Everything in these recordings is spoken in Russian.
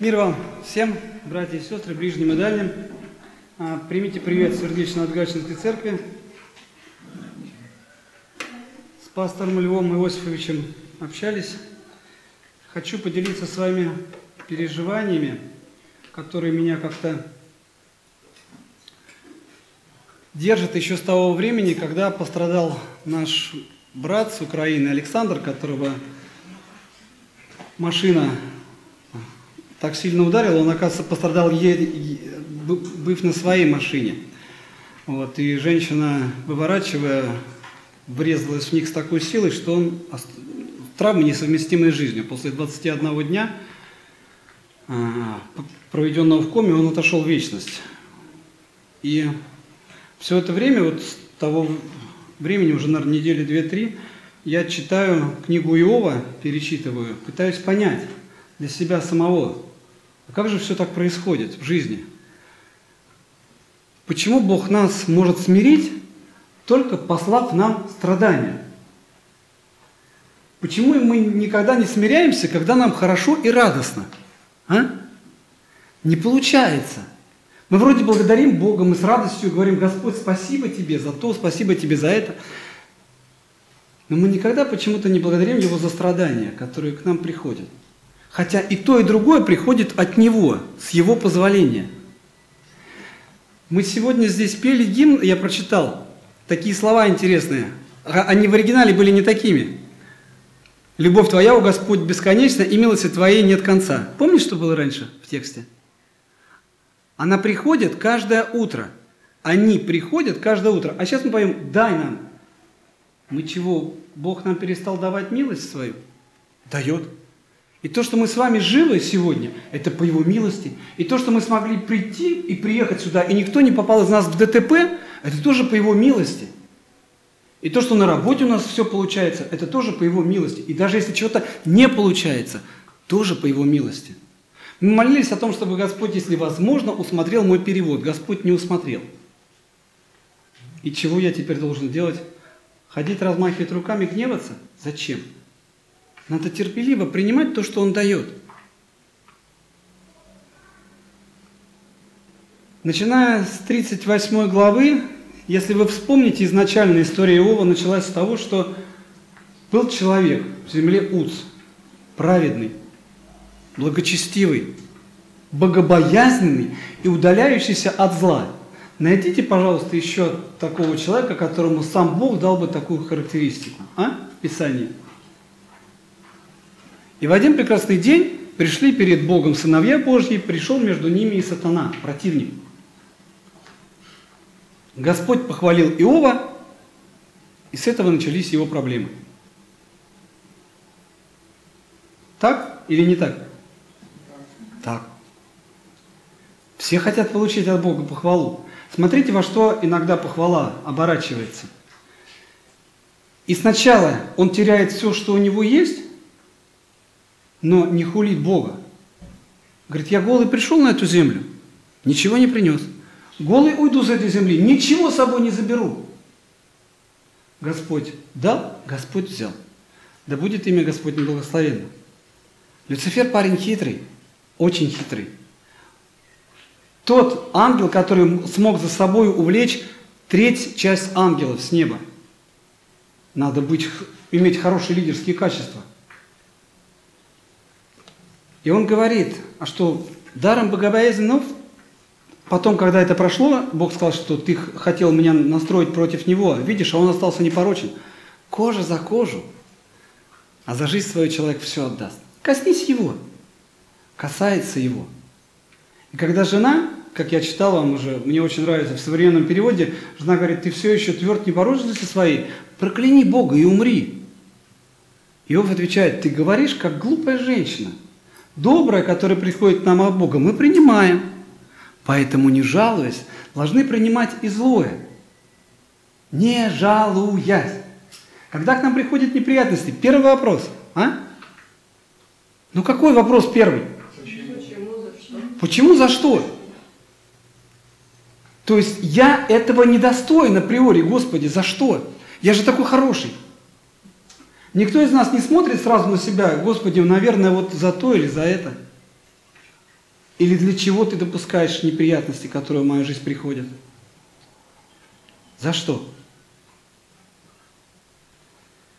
Мир вам всем, братья и сестры, ближним и дальним. А, Примите привет сердечно от Гатчинской церкви. С пастором Львом Иосифовичем общались. Хочу поделиться с вами переживаниями, которые меня как-то держат еще с того времени, когда пострадал наш брат с Украины Александр, которого машина так сильно ударила, он, оказывается, пострадал, е- быв на своей машине. Вот, и женщина, выворачивая, врезалась в них с такой силой, что он травмы несовместимые с жизнью. После 21 дня, а, проведенного в коме, он отошел в вечность. И все это время, вот с того времени, уже, наверное, недели две-три, я читаю книгу Иова, перечитываю, пытаюсь понять для себя самого, а как же все так происходит в жизни? Почему Бог нас может смирить, только послав нам страдания? Почему мы никогда не смиряемся, когда нам хорошо и радостно? А? Не получается. Мы вроде благодарим Бога, мы с радостью говорим, Господь, спасибо тебе за то, спасибо тебе за это. Но мы никогда почему-то не благодарим Его за страдания, которые к нам приходят. Хотя и то, и другое приходит от Него, с Его позволения. Мы сегодня здесь пели гимн, я прочитал, такие слова интересные. А- Они в оригинале были не такими. «Любовь твоя, о Господь, бесконечна, и милости твоей нет конца». Помнишь, что было раньше в тексте? Она приходит каждое утро. Они приходят каждое утро. А сейчас мы поем «Дай нам». Мы чего? Бог нам перестал давать милость свою? Дает. И то, что мы с вами живы сегодня, это по Его милости. И то, что мы смогли прийти и приехать сюда, и никто не попал из нас в ДТП, это тоже по Его милости. И то, что на работе у нас все получается, это тоже по Его милости. И даже если чего-то не получается, тоже по Его милости. Мы молились о том, чтобы Господь, если возможно, усмотрел мой перевод. Господь не усмотрел. И чего я теперь должен делать? Ходить, размахивать руками, гневаться? Зачем? Надо терпеливо принимать то, что Он дает. Начиная с 38 главы, если вы вспомните, изначально история Иова началась с того, что был человек в земле Уц, праведный, благочестивый, богобоязненный и удаляющийся от зла. Найдите, пожалуйста, еще такого человека, которому сам Бог дал бы такую характеристику а? в Писании. И в один прекрасный день пришли перед Богом сыновья Божьи, пришел между ними и сатана, противник. Господь похвалил Иова, и с этого начались его проблемы. Так или не так? Так. Все хотят получить от Бога похвалу. Смотрите, во что иногда похвала оборачивается. И сначала он теряет все, что у него есть, но не хулит Бога. Говорит, я голый пришел на эту землю, ничего не принес. Голый уйду с этой земли, ничего с собой не заберу. Господь дал, Господь взял. Да будет имя Господне благословенно. Люцифер парень хитрый, очень хитрый. Тот ангел, который смог за собой увлечь треть часть ангелов с неба. Надо быть, иметь хорошие лидерские качества. И он говорит, а что даром богобоязненов, потом, когда это прошло, Бог сказал, что ты хотел меня настроить против него, видишь, а он остался непорочен. Кожа за кожу, а за жизнь свою человек все отдаст. Коснись его, касается его. И когда жена, как я читал вам уже, мне очень нравится в современном переводе, жена говорит, ты все еще тверд непорочности своей, прокляни Бога и умри. Иов отвечает, ты говоришь, как глупая женщина. Доброе, которое приходит нам от Бога, мы принимаем. Поэтому, не жалуясь, должны принимать и злое. Не жалуясь. Когда к нам приходят неприятности, первый вопрос, а? Ну какой вопрос первый? Почему за что? То есть я этого недостоин априори, Господи, за что? Я же такой хороший. Никто из нас не смотрит сразу на себя, Господи, наверное, вот за то или за это. Или для чего ты допускаешь неприятности, которые в мою жизнь приходят? За что?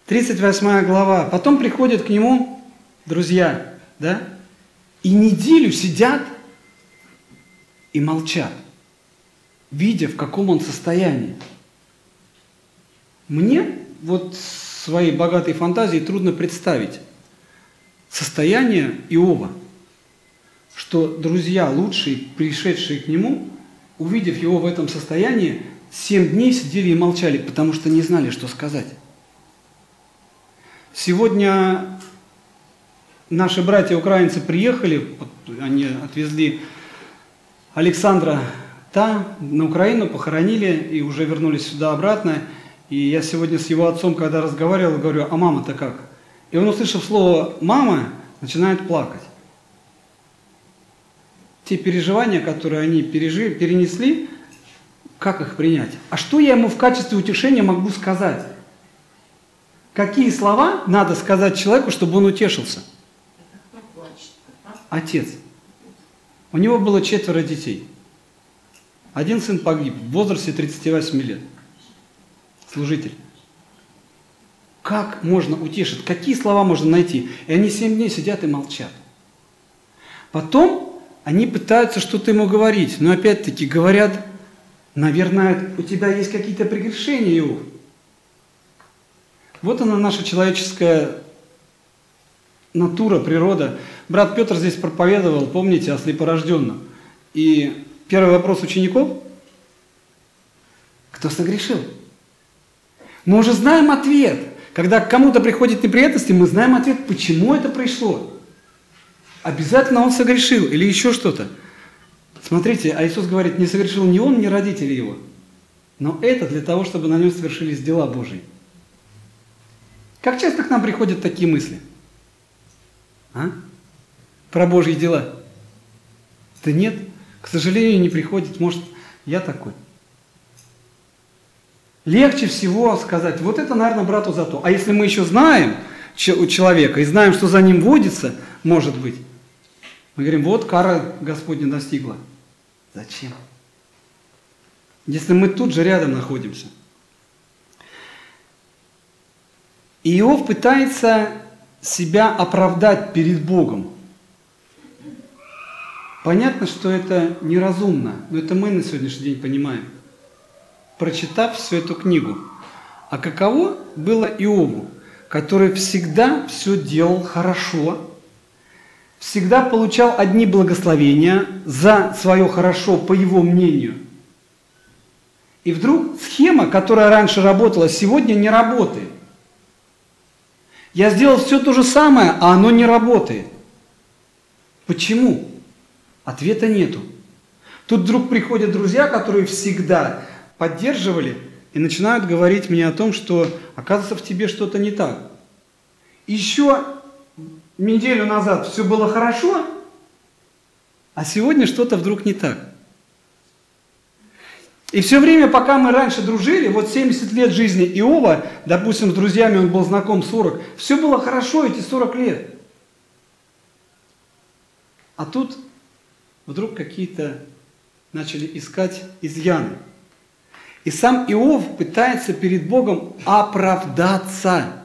38 глава. Потом приходят к нему друзья, да, и неделю сидят и молчат, видя, в каком он состоянии. Мне вот своей богатой фантазии трудно представить состояние Иова, что друзья лучшие, пришедшие к нему, увидев его в этом состоянии, семь дней сидели и молчали, потому что не знали, что сказать. Сегодня наши братья-украинцы приехали, они отвезли Александра там, на Украину, похоронили и уже вернулись сюда обратно. И я сегодня с его отцом, когда разговаривал, говорю, а мама-то как? И он, услышав слово «мама», начинает плакать. Те переживания, которые они пережили, перенесли, как их принять? А что я ему в качестве утешения могу сказать? Какие слова надо сказать человеку, чтобы он утешился? Отец. У него было четверо детей. Один сын погиб в возрасте 38 лет. Служитель. Как можно утешить? Какие слова можно найти? И они семь дней сидят и молчат. Потом они пытаются что-то ему говорить, но опять-таки говорят, наверное, у тебя есть какие-то прегрешения, Иов. Вот она наша человеческая натура, природа. Брат Петр здесь проповедовал, помните, о слепорожденном. И первый вопрос учеников – кто согрешил? Мы уже знаем ответ. Когда к кому-то приходят неприятности, мы знаем ответ, почему это пришло. Обязательно он согрешил или еще что-то. Смотрите, а Иисус говорит, не согрешил ни он, ни родители его. Но это для того, чтобы на нем совершились дела Божьи. Как часто к нам приходят такие мысли? А? Про Божьи дела. Да нет, к сожалению, не приходит. Может, я такой. Легче всего сказать, вот это, наверное, брату за то. А если мы еще знаем человека и знаем, что за ним водится, может быть, мы говорим, вот кара Господня достигла. Зачем? Если мы тут же рядом находимся – Иов пытается себя оправдать перед Богом. Понятно, что это неразумно, но это мы на сегодняшний день понимаем, прочитав всю эту книгу. А каково было Иову, который всегда все делал хорошо, всегда получал одни благословения за свое хорошо, по его мнению. И вдруг схема, которая раньше работала, сегодня не работает. Я сделал все то же самое, а оно не работает. Почему? Ответа нету. Тут вдруг приходят друзья, которые всегда поддерживали и начинают говорить мне о том, что оказывается в тебе что-то не так. Еще неделю назад все было хорошо, а сегодня что-то вдруг не так. И все время, пока мы раньше дружили, вот 70 лет жизни Иова, допустим, с друзьями он был знаком 40, все было хорошо эти 40 лет. А тут вдруг какие-то начали искать изъяны. И сам Иов пытается перед Богом оправдаться.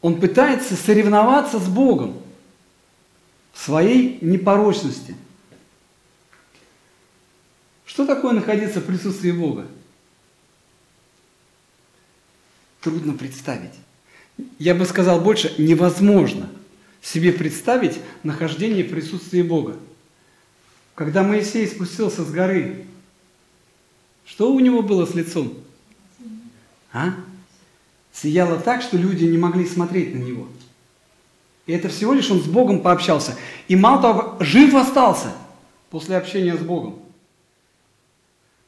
Он пытается соревноваться с Богом в своей непорочности – что такое находиться в присутствии Бога? Трудно представить. Я бы сказал больше, невозможно себе представить нахождение в присутствии Бога. Когда Моисей спустился с горы, что у него было с лицом? А? Сияло так, что люди не могли смотреть на него. И это всего лишь он с Богом пообщался. И мало того, жив остался после общения с Богом.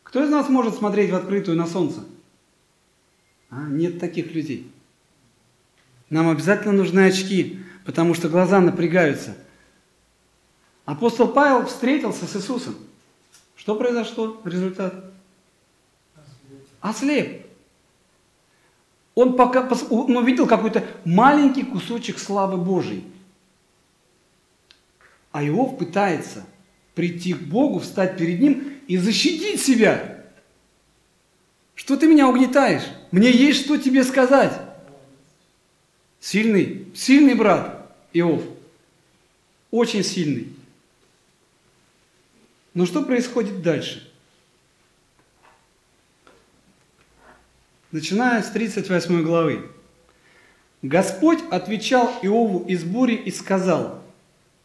Кто из нас может смотреть в открытую на солнце? А, нет таких людей. Нам обязательно нужны очки, потому что глаза напрягаются. Апостол Павел встретился с Иисусом. Что произошло? Результат? Ослеп. Он, пока, он увидел какой-то маленький кусочек славы Божьей. А Иов пытается прийти к Богу, встать перед Ним и защитить себя. Что ты меня угнетаешь? Мне есть что тебе сказать. Сильный, сильный брат Иов. Очень сильный. Но что происходит дальше? Начиная с 38 главы. Господь отвечал Иову из бури и сказал,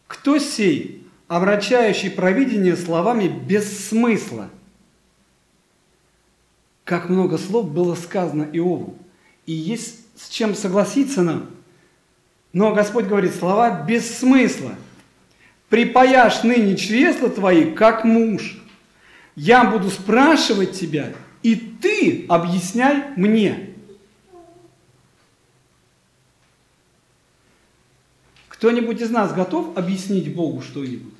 «Кто сей, омрачающий провидение словами без смысла?» Как много слов было сказано Иову, и есть с чем согласиться нам. Но Господь говорит, слова без смысла. «Припаяшь ныне чресла твои, как муж. Я буду спрашивать тебя, и ты объясняй мне». Кто-нибудь из нас готов объяснить Богу что-нибудь?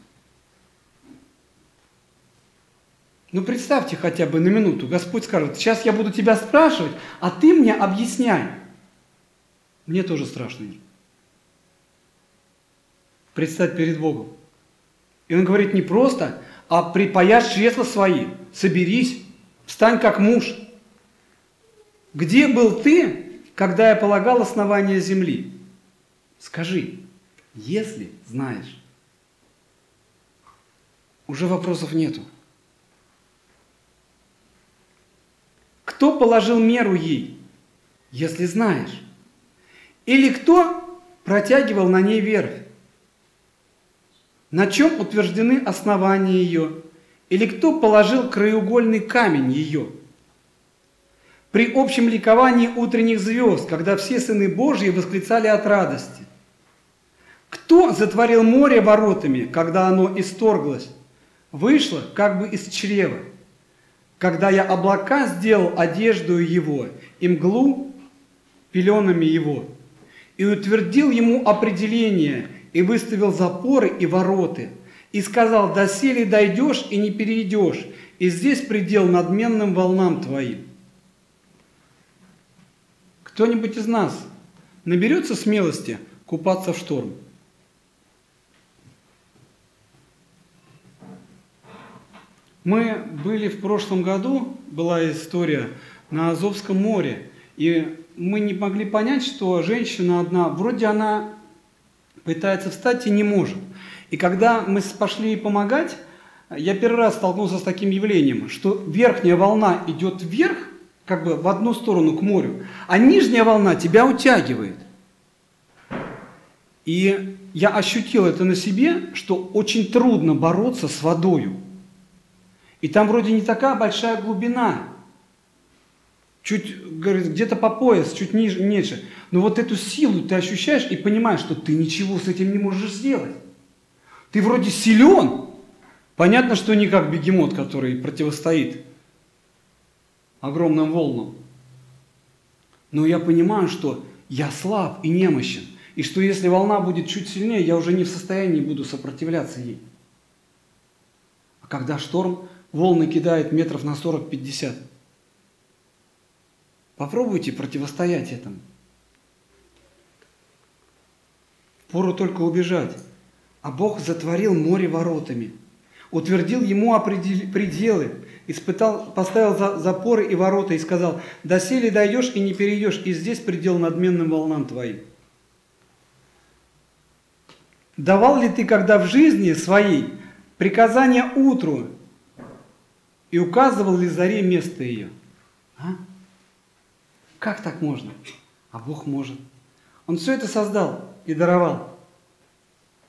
Ну представьте хотя бы на минуту, Господь скажет, сейчас я буду тебя спрашивать, а ты мне объясняй. Мне тоже страшно. Предстать перед Богом. И он говорит не просто, а припаяшь чресла свои, соберись, встань как муж. Где был ты, когда я полагал основание земли? Скажи, если знаешь. Уже вопросов нету. Кто положил меру ей, если знаешь? Или кто протягивал на ней верфь? На чем утверждены основания ее? Или кто положил краеугольный камень ее? При общем ликовании утренних звезд, когда все сыны Божьи восклицали от радости. Кто затворил море воротами, когда оно исторглось? Вышло как бы из чрева. Когда я облака сделал одежду его и мглу пеленами его, и утвердил ему определение, и выставил запоры и вороты, и сказал, доселе дойдешь и не перейдешь, и здесь предел надменным волнам твоим. Кто-нибудь из нас наберется смелости купаться в шторм? Мы были в прошлом году, была история на Азовском море, и мы не могли понять, что женщина одна, вроде она пытается встать и не может. И когда мы пошли помогать, я первый раз столкнулся с таким явлением, что верхняя волна идет вверх, как бы в одну сторону к морю, а нижняя волна тебя утягивает. И я ощутил это на себе, что очень трудно бороться с водою. И там вроде не такая большая глубина. Чуть, говорит, где-то по пояс, чуть ниже, ниже. Но вот эту силу ты ощущаешь и понимаешь, что ты ничего с этим не можешь сделать. Ты вроде силен. Понятно, что не как бегемот, который противостоит огромным волнам. Но я понимаю, что я слаб и немощен. И что если волна будет чуть сильнее, я уже не в состоянии буду сопротивляться ей. А когда шторм, волны кидает метров на 40-50. Попробуйте противостоять этому. Пору только убежать. А Бог затворил море воротами, утвердил ему пределы, испытал, поставил запоры и ворота и сказал, доселе дойдешь и не перейдешь, и здесь предел надменным волнам твоим. Давал ли ты когда в жизни своей приказание утру и указывал ли заре место ее? А? Как так можно? А Бог может. Он все это создал и даровал.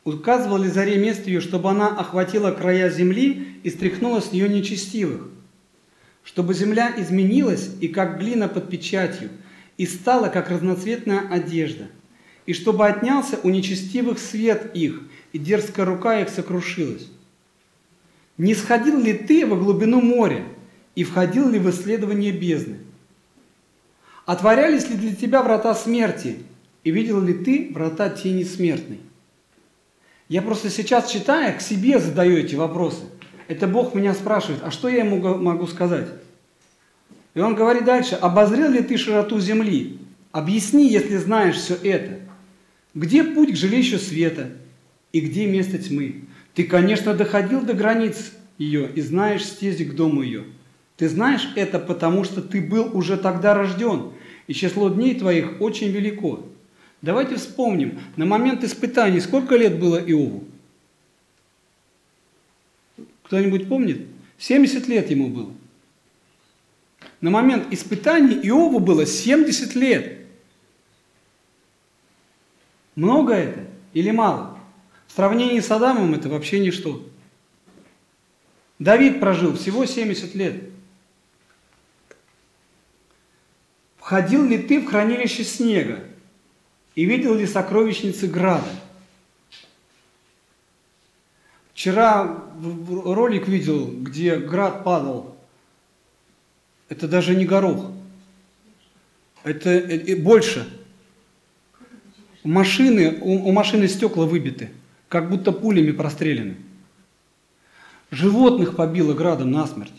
Указывал ли заре место ее, чтобы она охватила края земли и стряхнула с нее нечестивых? Чтобы земля изменилась и как глина под печатью, и стала как разноцветная одежда, и чтобы отнялся у нечестивых свет их, и дерзкая рука их сокрушилась. Не сходил ли ты во глубину моря и входил ли в исследование бездны? Отворялись ли для тебя врата смерти и видел ли ты врата тени смертной? Я просто сейчас, читая, к себе задаю эти вопросы. Это Бог меня спрашивает, а что я ему могу сказать? И он говорит дальше, обозрел ли ты широту земли? Объясни, если знаешь все это. Где путь к жилищу света? и где место тьмы. Ты, конечно, доходил до границ ее и знаешь стези к дому ее. Ты знаешь это, потому что ты был уже тогда рожден, и число дней твоих очень велико. Давайте вспомним, на момент испытаний сколько лет было Иову? Кто-нибудь помнит? 70 лет ему было. На момент испытаний Иову было 70 лет. Много это или мало? В сравнении с Адамом это вообще ничто. Давид прожил всего 70 лет. Входил ли ты в хранилище снега и видел ли сокровищницы града? Вчера ролик видел, где град падал. Это даже не горох. Это э, больше. Машины, у, машины стекла выбиты, как будто пулями простреляны. Животных побило градом насмерть.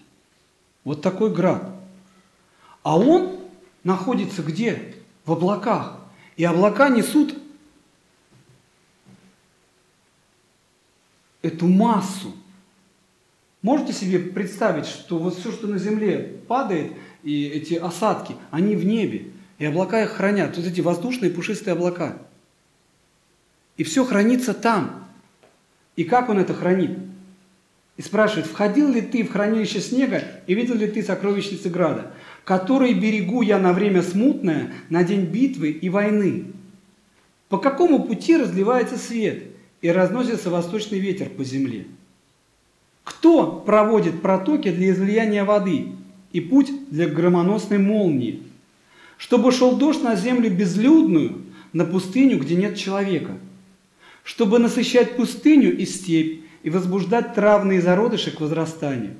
Вот такой град. А он находится где? В облаках. И облака несут эту массу. Можете себе представить, что вот все, что на земле падает, и эти осадки, они в небе, и облака их хранят, вот эти воздушные пушистые облака. И все хранится там. И как он это хранит? И спрашивает, входил ли ты в хранилище снега и видел ли ты сокровищницы града, которые берегу я на время смутное, на день битвы и войны? По какому пути разливается свет и разносится восточный ветер по земле? Кто проводит протоки для излияния воды и путь для громоносной молнии? Чтобы шел дождь на землю безлюдную, на пустыню, где нет человека. Чтобы насыщать пустыню и степь, и возбуждать травные зародыши к возрастанию.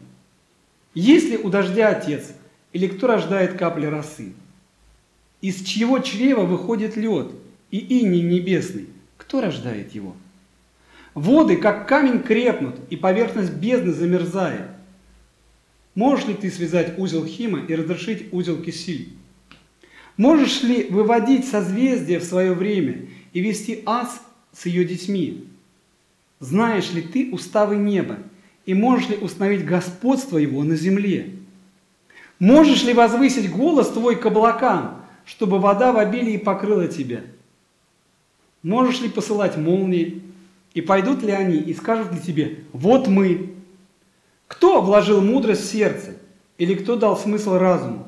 Есть ли у дождя отец, или кто рождает капли росы? Из чьего чрева выходит лед и иней небесный? Кто рождает его? Воды, как камень, крепнут, и поверхность бездны замерзает. Можешь ли ты связать узел Хима и разрешить узел Кисиль? Можешь ли выводить созвездия в свое время и вести ас с ее детьми? Знаешь ли ты уставы неба и можешь ли установить господство его на земле? Можешь ли возвысить голос твой к облакам, чтобы вода в обилии покрыла тебя? Можешь ли посылать молнии, и пойдут ли они и скажут ли тебе, вот мы? Кто вложил мудрость в сердце, или кто дал смысл разуму?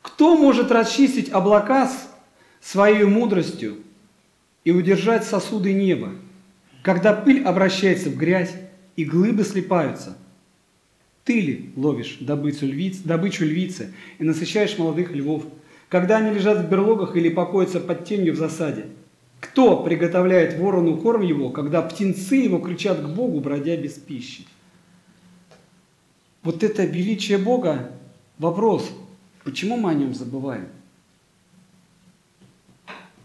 Кто может расчистить облака своей мудростью и удержать сосуды неба? когда пыль обращается в грязь и глыбы слипаются. Ты ли ловишь добычу, львиц, добычу львицы и насыщаешь молодых львов, когда они лежат в берлогах или покоятся под тенью в засаде? Кто приготовляет ворону корм его, когда птенцы его кричат к Богу, бродя без пищи? Вот это величие Бога, вопрос, почему мы о нем забываем?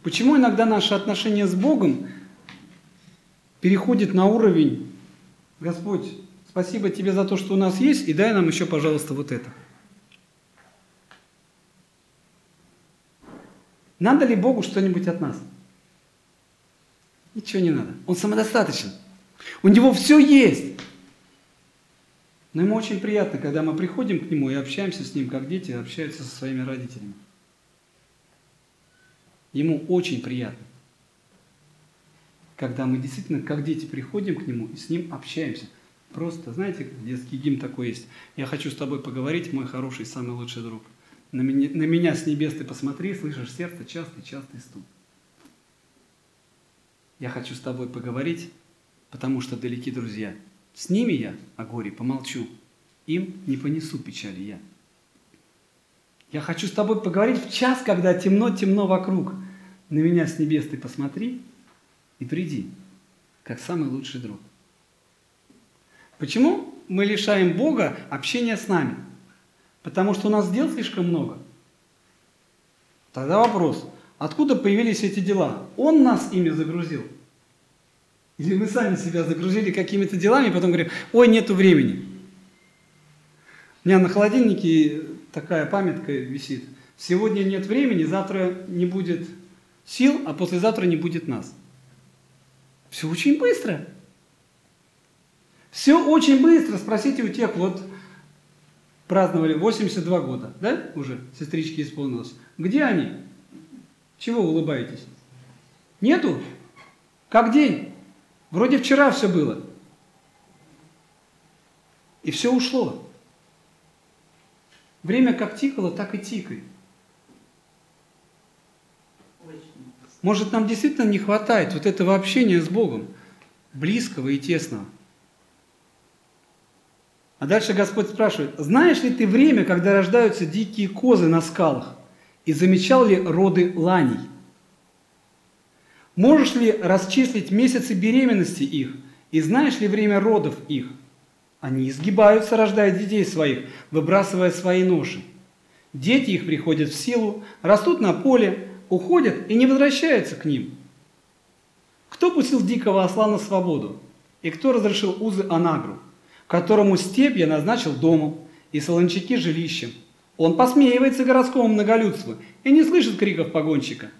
Почему иногда наши отношения с Богом переходит на уровень, Господь, спасибо тебе за то, что у нас есть, и дай нам еще, пожалуйста, вот это. Надо ли Богу что-нибудь от нас? Ничего не надо. Он самодостаточен. У него все есть. Но ему очень приятно, когда мы приходим к нему и общаемся с ним, как дети общаются со своими родителями. Ему очень приятно когда мы действительно, как дети, приходим к нему и с ним общаемся. Просто, знаете, детский гимн такой есть. «Я хочу с тобой поговорить, мой хороший, самый лучший друг. На меня, на меня с небес ты посмотри, слышишь сердце частый-частый стук. Я хочу с тобой поговорить, потому что далеки друзья. С ними я о горе помолчу, им не понесу печали я. Я хочу с тобой поговорить в час, когда темно-темно вокруг. На меня с небес ты посмотри, и приди, как самый лучший друг. Почему мы лишаем Бога общения с нами? Потому что у нас дел слишком много. Тогда вопрос, откуда появились эти дела? Он нас ими загрузил? Или мы сами себя загрузили какими-то делами, и потом говорим, ой, нету времени. У меня на холодильнике такая памятка висит. Сегодня нет времени, завтра не будет сил, а послезавтра не будет нас. Все очень быстро. Все очень быстро. Спросите у тех, вот праздновали 82 года, да, уже сестрички исполнилось. Где они? Чего улыбаетесь? Нету? Как день? Вроде вчера все было. И все ушло. Время как тикало, так и тикает. Может, нам действительно не хватает вот этого общения с Богом, близкого и тесного. А дальше Господь спрашивает, знаешь ли ты время, когда рождаются дикие козы на скалах? И замечал ли роды ланей? Можешь ли расчислить месяцы беременности их? И знаешь ли время родов их? Они изгибаются, рождая детей своих, выбрасывая свои ноши. Дети их приходят в силу, растут на поле, уходят и не возвращаются к ним. Кто пустил дикого осла на свободу? И кто разрешил узы Анагру? Которому степь я назначил домом и солончаки жилищем. Он посмеивается городскому многолюдству и не слышит криков погонщика.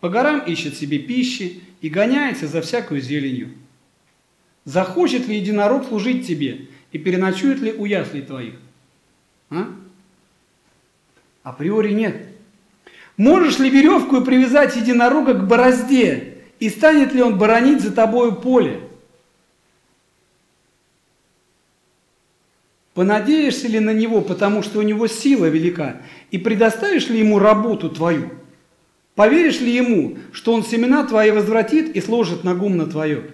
По горам ищет себе пищи и гоняется за всякую зеленью. Захочет ли единорог служить тебе и переночует ли у яслей твоих? А? Априори нет. Можешь ли веревку привязать единорога к борозде, и станет ли он боронить за тобою поле? Понадеешься ли на него, потому что у него сила велика, и предоставишь ли ему работу твою? Поверишь ли ему, что он семена твои возвратит и сложит на гумно твое?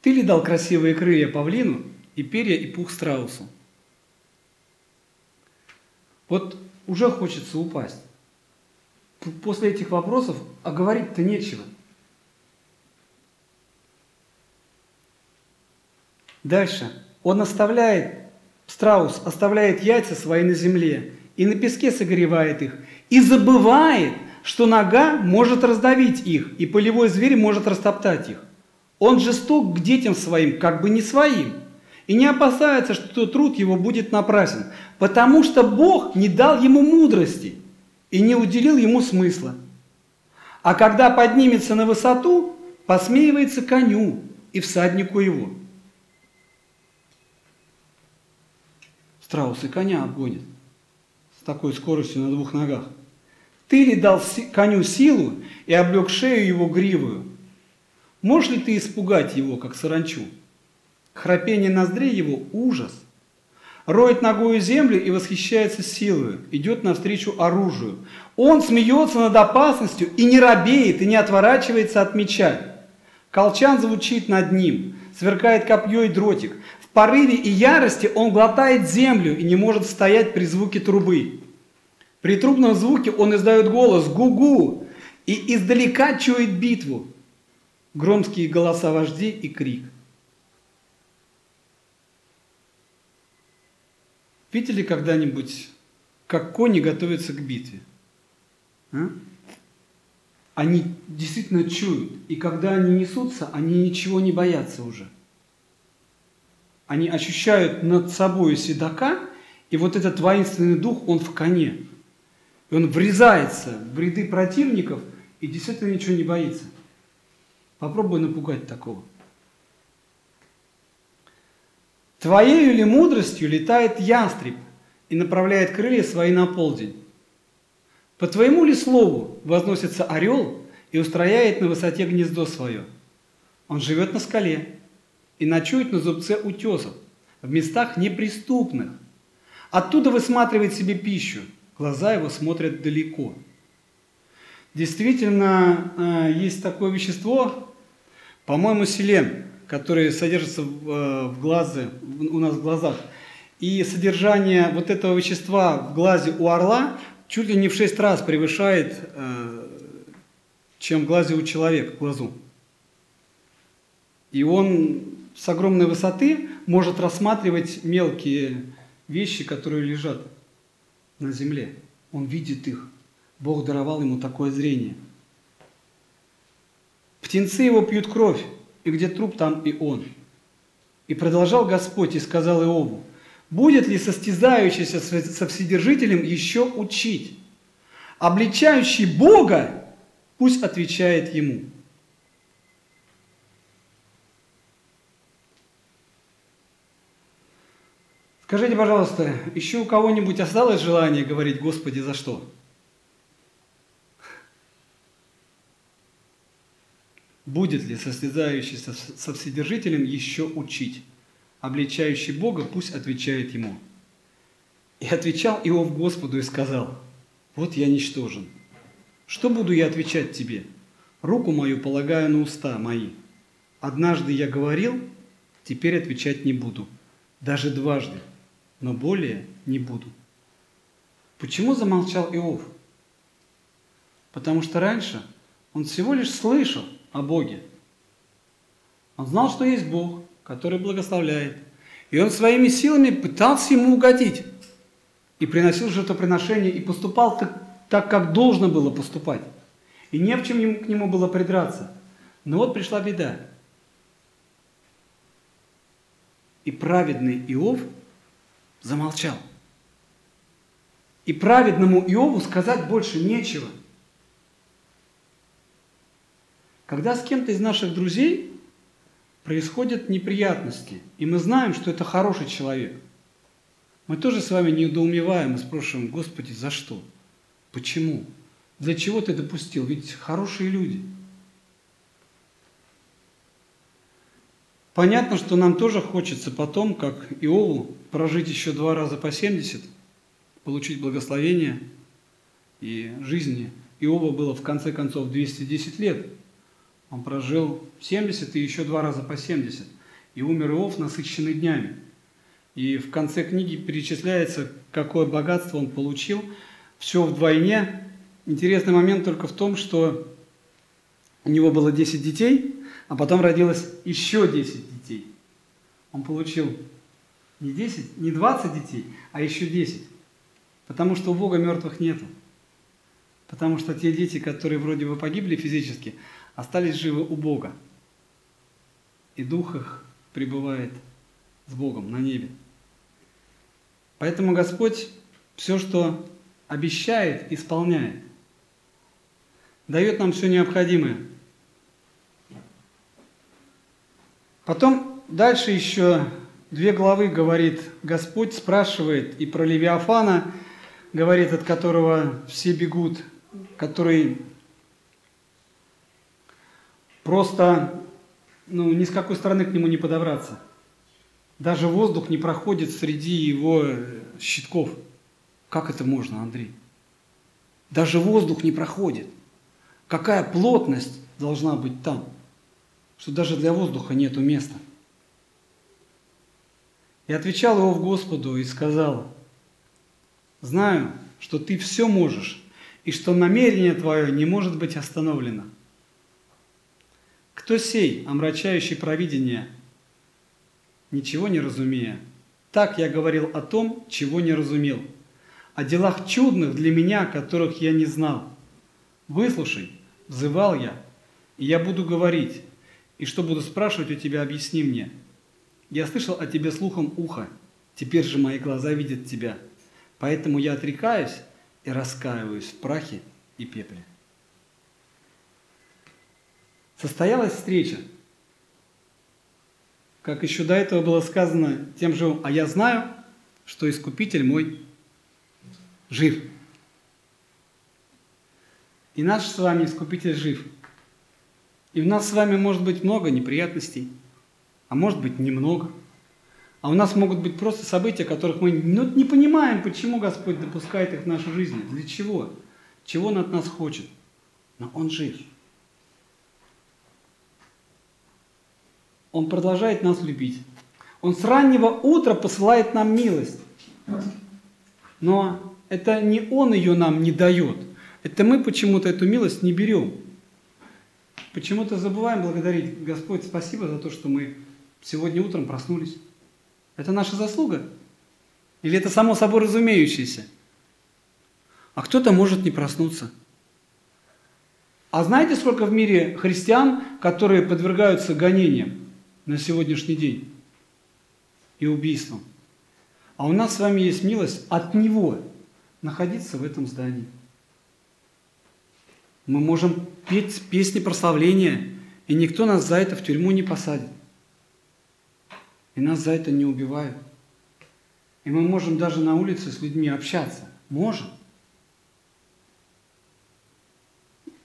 Ты ли дал красивые крылья павлину и перья и пух страусу? Вот уже хочется упасть. После этих вопросов, а говорить-то нечего – Дальше. Он оставляет, страус оставляет яйца свои на земле и на песке согревает их, и забывает, что нога может раздавить их, и полевой зверь может растоптать их. Он жесток к детям своим, как бы не своим, и не опасается, что труд его будет напрасен, потому что Бог не дал ему мудрости и не уделил ему смысла. А когда поднимется на высоту, посмеивается коню и всаднику его – страус и коня обгонит с такой скоростью на двух ногах. Ты ли дал коню силу и облег шею его гривую? Можешь ли ты испугать его, как саранчу? Храпение ноздрей его – ужас. Роет ногою землю и восхищается силою, идет навстречу оружию. Он смеется над опасностью и не робеет, и не отворачивается от меча. Колчан звучит над ним, сверкает копье и дротик порыве и ярости он глотает землю и не может стоять при звуке трубы. При трубном звуке он издает голос «Гу-гу!» и издалека чует битву. Громкие голоса вождей и крик. Видели когда-нибудь, как кони готовятся к битве? А? Они действительно чуют, и когда они несутся, они ничего не боятся уже – они ощущают над собой седока, и вот этот воинственный дух, он в коне. И он врезается в ряды противников и действительно ничего не боится. Попробуй напугать такого. Твоей или мудростью летает ястреб и направляет крылья свои на полдень. По твоему ли слову возносится орел и устрояет на высоте гнездо свое? Он живет на скале, и ночует на зубце утесов, в местах неприступных. Оттуда высматривает себе пищу, глаза его смотрят далеко. Действительно, э, есть такое вещество, по-моему, селен, которое содержится в, э, глазе, у нас в глазах. И содержание вот этого вещества в глазе у орла чуть ли не в шесть раз превышает, э, чем в глазе у человека, глазу. И он с огромной высоты может рассматривать мелкие вещи, которые лежат на земле. Он видит их. Бог даровал ему такое зрение. Птенцы его пьют кровь, и где труп, там и он. И продолжал Господь и сказал Иову, будет ли состязающийся со Вседержителем еще учить? Обличающий Бога пусть отвечает ему. Скажите, пожалуйста, еще у кого-нибудь осталось желание говорить Господи за что? Будет ли состязающийся со Вседержителем еще учить? Обличающий Бога пусть отвечает ему. И отвечал Иов Господу и сказал, вот я ничтожен. Что буду я отвечать тебе? Руку мою полагаю на уста мои. Однажды я говорил, теперь отвечать не буду. Даже дважды, но более не буду. Почему замолчал Иов? Потому что раньше он всего лишь слышал о Боге. Он знал, что есть Бог, который благословляет. И он своими силами пытался ему угодить. И приносил жертвоприношение, и поступал так, так, как должно было поступать. И не в чем ему, к нему было придраться. Но вот пришла беда. И праведный Иов замолчал. И праведному Иову сказать больше нечего. Когда с кем-то из наших друзей происходят неприятности, и мы знаем, что это хороший человек, мы тоже с вами недоумеваем и спрашиваем, Господи, за что? Почему? Для чего ты допустил? Ведь хорошие люди. Понятно, что нам тоже хочется потом, как Иову, прожить еще два раза по 70, получить благословение. И жизни Иова было в конце концов 210 лет – он прожил 70 и еще два раза по 70. И умер Иов, насыщенный днями. И в конце книги перечисляется, какое богатство он получил. Все вдвойне. Интересный момент только в том, что у него было 10 детей, а потом родилось еще 10 детей. Он получил не 10, не 20 детей, а еще 10. Потому что у Бога мертвых нету. Потому что те дети, которые вроде бы погибли физически, остались живы у Бога. И дух их пребывает с Богом на небе. Поэтому Господь все, что обещает, исполняет. Дает нам все необходимое. Потом дальше еще две главы говорит Господь, спрашивает и про Левиафана, говорит, от которого все бегут, который Просто ну, ни с какой стороны к нему не подобраться. Даже воздух не проходит среди его э, щитков. Как это можно, Андрей? Даже воздух не проходит. Какая плотность должна быть там, что даже для воздуха нету места. И отвечал его в Господу и сказал, знаю, что ты все можешь, и что намерение твое не может быть остановлено. Кто сей, омрачающий провидение, ничего не разумея? Так я говорил о том, чего не разумел, о делах чудных для меня, которых я не знал. Выслушай, взывал я, и я буду говорить, и что буду спрашивать у тебя, объясни мне. Я слышал о тебе слухом уха, теперь же мои глаза видят тебя, поэтому я отрекаюсь и раскаиваюсь в прахе и пепле состоялась встреча. Как еще до этого было сказано тем же, а я знаю, что Искупитель мой жив. И наш с вами Искупитель жив. И у нас с вами может быть много неприятностей, а может быть немного. А у нас могут быть просто события, которых мы ну, не понимаем, почему Господь допускает их в нашу жизнь, для чего, чего Он от нас хочет. Но Он жив. Он продолжает нас любить. Он с раннего утра посылает нам милость. Но это не Он ее нам не дает. Это мы почему-то эту милость не берем. Почему-то забываем благодарить Господь спасибо за то, что мы сегодня утром проснулись. Это наша заслуга? Или это само собой разумеющееся? А кто-то может не проснуться. А знаете, сколько в мире христиан, которые подвергаются гонениям? на сегодняшний день и убийством. А у нас с вами есть милость от Него находиться в этом здании. Мы можем петь песни прославления, и никто нас за это в тюрьму не посадит. И нас за это не убивают. И мы можем даже на улице с людьми общаться. Можем.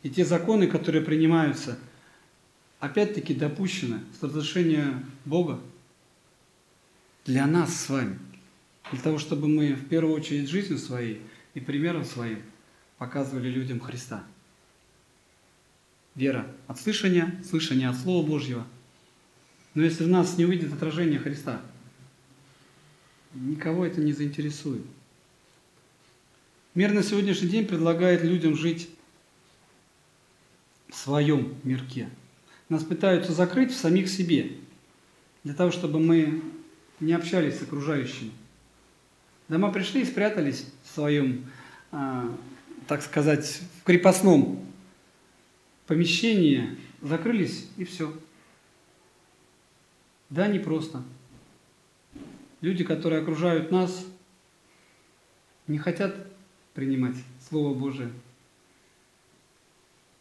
И те законы, которые принимаются, опять-таки допущены с разрешения Бога для нас с вами. Для того, чтобы мы в первую очередь жизнью своей и примером своим показывали людям Христа. Вера от слышания, слышание от Слова Божьего. Но если в нас не увидит отражение Христа, никого это не заинтересует. Мир на сегодняшний день предлагает людям жить в своем мирке. Нас пытаются закрыть в самих себе, для того, чтобы мы не общались с окружающими. Да мы пришли и спрятались в своем, а, так сказать, в крепостном помещении, закрылись и все. Да, непросто. Люди, которые окружают нас, не хотят принимать Слово Божие.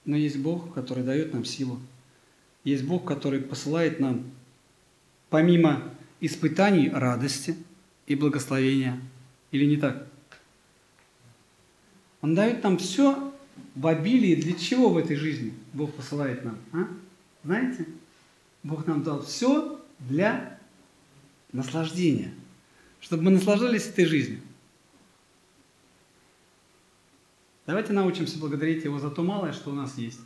Но есть Бог, который дает нам силу. Есть Бог, который посылает нам, помимо испытаний, радости и благословения. Или не так? Он дает нам все в обилии. Для чего в этой жизни Бог посылает нам? А? Знаете? Бог нам дал все для наслаждения. Чтобы мы наслаждались этой жизнью. Давайте научимся благодарить Его за то малое, что у нас есть.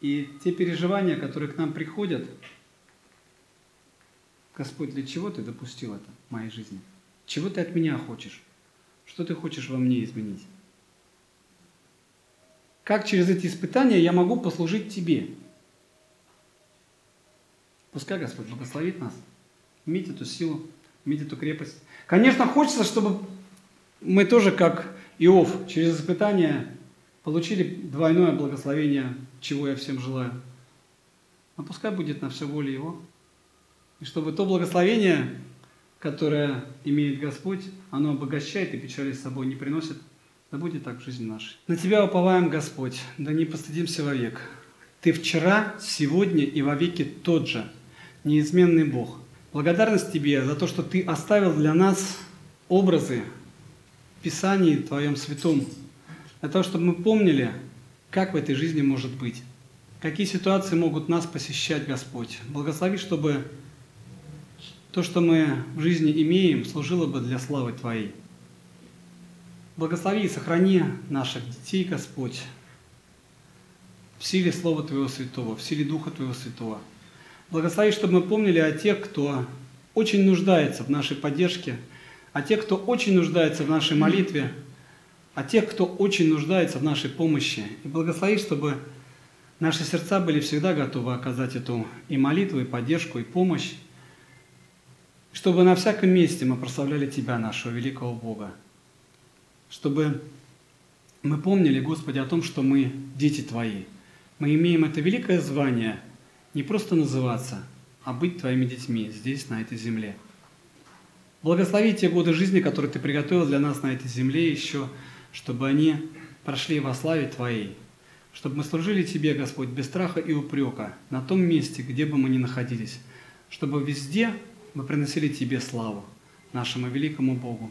И те переживания, которые к нам приходят, Господь, для чего Ты допустил это в моей жизни? Чего Ты от меня хочешь? Что Ты хочешь во мне изменить? Как через эти испытания я могу послужить Тебе? Пускай Господь благословит нас, иметь эту силу, иметь эту крепость. Конечно, хочется, чтобы мы тоже, как Иов через испытания получили двойное благословение, чего я всем желаю. А пускай будет на все воле Его. И чтобы то благословение, которое имеет Господь, оно обогащает и печали с собой не приносит. Да будет так в жизни нашей. На Тебя уповаем, Господь, да не постыдимся вовек. Ты вчера, сегодня и вовеки тот же, неизменный Бог. Благодарность Тебе за то, что Ты оставил для нас образы, Писании Твоем Святом, для того, чтобы мы помнили, как в этой жизни может быть, какие ситуации могут нас посещать, Господь. Благослови, чтобы то, что мы в жизни имеем, служило бы для славы Твоей. Благослови и сохрани наших детей, Господь, в силе Слова Твоего Святого, в силе Духа Твоего Святого. Благослови, чтобы мы помнили о тех, кто очень нуждается в нашей поддержке – а тех, кто очень нуждается в нашей молитве, а тех, кто очень нуждается в нашей помощи. И благослови, чтобы наши сердца были всегда готовы оказать эту и молитву, и поддержку, и помощь, чтобы на всяком месте мы прославляли Тебя, нашего великого Бога, чтобы мы помнили, Господи, о том, что мы дети Твои. Мы имеем это великое звание не просто называться, а быть Твоими детьми здесь, на этой земле – Благослови те годы жизни, которые Ты приготовил для нас на этой земле еще, чтобы они прошли во славе Твоей, чтобы мы служили Тебе, Господь, без страха и упрека, на том месте, где бы мы ни находились, чтобы везде мы приносили Тебе славу, нашему великому Богу.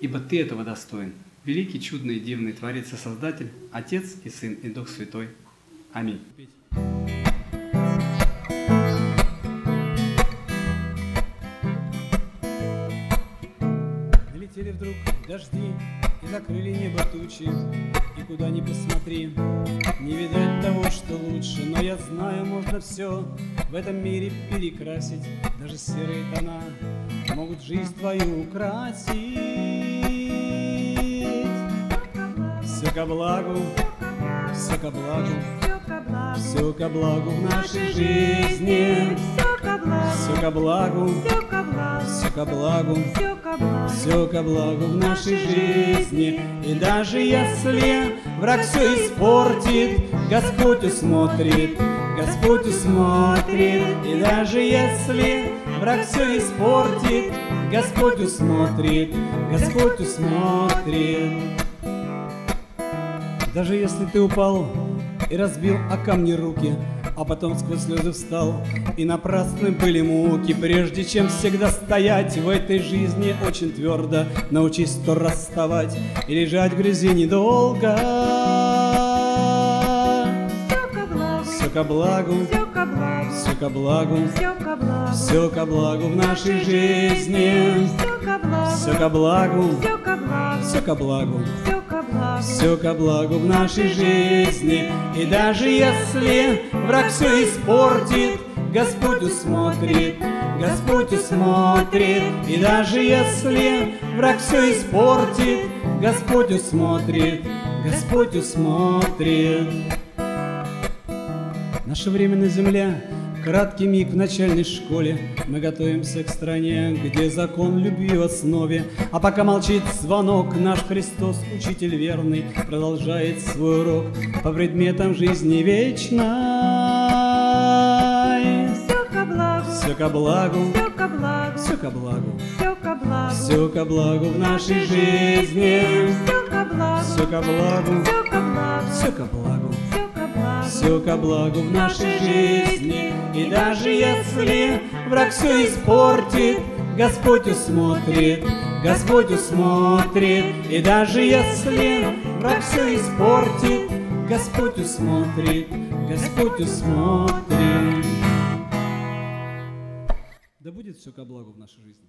Ибо Ты этого достоин, великий, чудный дивный Творец и Создатель, Отец и Сын и Дух Святой. Аминь. Налетели вдруг дожди и закрыли небо тучи. И куда ни посмотри, не видать того, что лучше. Но я знаю, можно все в этом мире перекрасить. Даже серые тона могут жизнь твою украсить Все ко благу, все ко благу все ко благу. в нашей жизни, все ко благу, все ко благу, все ко благу. в нашей жизни. И даже если враг все испортит, Господь усмотрит, Господь усмотрит. И даже если враг все испортит, Господь усмотрит, Господь усмотрит. Даже если ты упал и разбил о камни руки, а потом сквозь слезы встал, и напрасны были муки, прежде чем всегда стоять в этой жизни очень твердо, научись сто раз вставать и лежать в грязи недолго. Все ко благу, Все ко благу, все ко благу, все ко благу, все ко благу, все ко благу в нашей жизни. все ко благу, Все ко благу, все ко благу, все ко благу, все ко благу в нашей жизни. И даже если враг все испортит, Господь усмотрит, Господь усмотрит. И даже если враг все испортит, Господь усмотрит, Господь усмотрит. Наше время на земле Краткий миг в начальной школе Мы готовимся к стране, где закон любви в основе А пока молчит звонок, наш Христос, учитель верный Продолжает свой урок по предметам жизни вечной все ко благу, Все ко благу, все ко благу, все ко благу все ко благу, Все ко благу в нашей жизни все ко благу, Все ко благу, все ко благу, все ко благу все ко благу, все ко благу в нашей жизни. И даже если враг все испортит, Господь усмотрит, Господь усмотрит. И даже если враг все испортит, Господь усмотрит, Господь усмотрит. Да будет все ко благу в нашей жизни.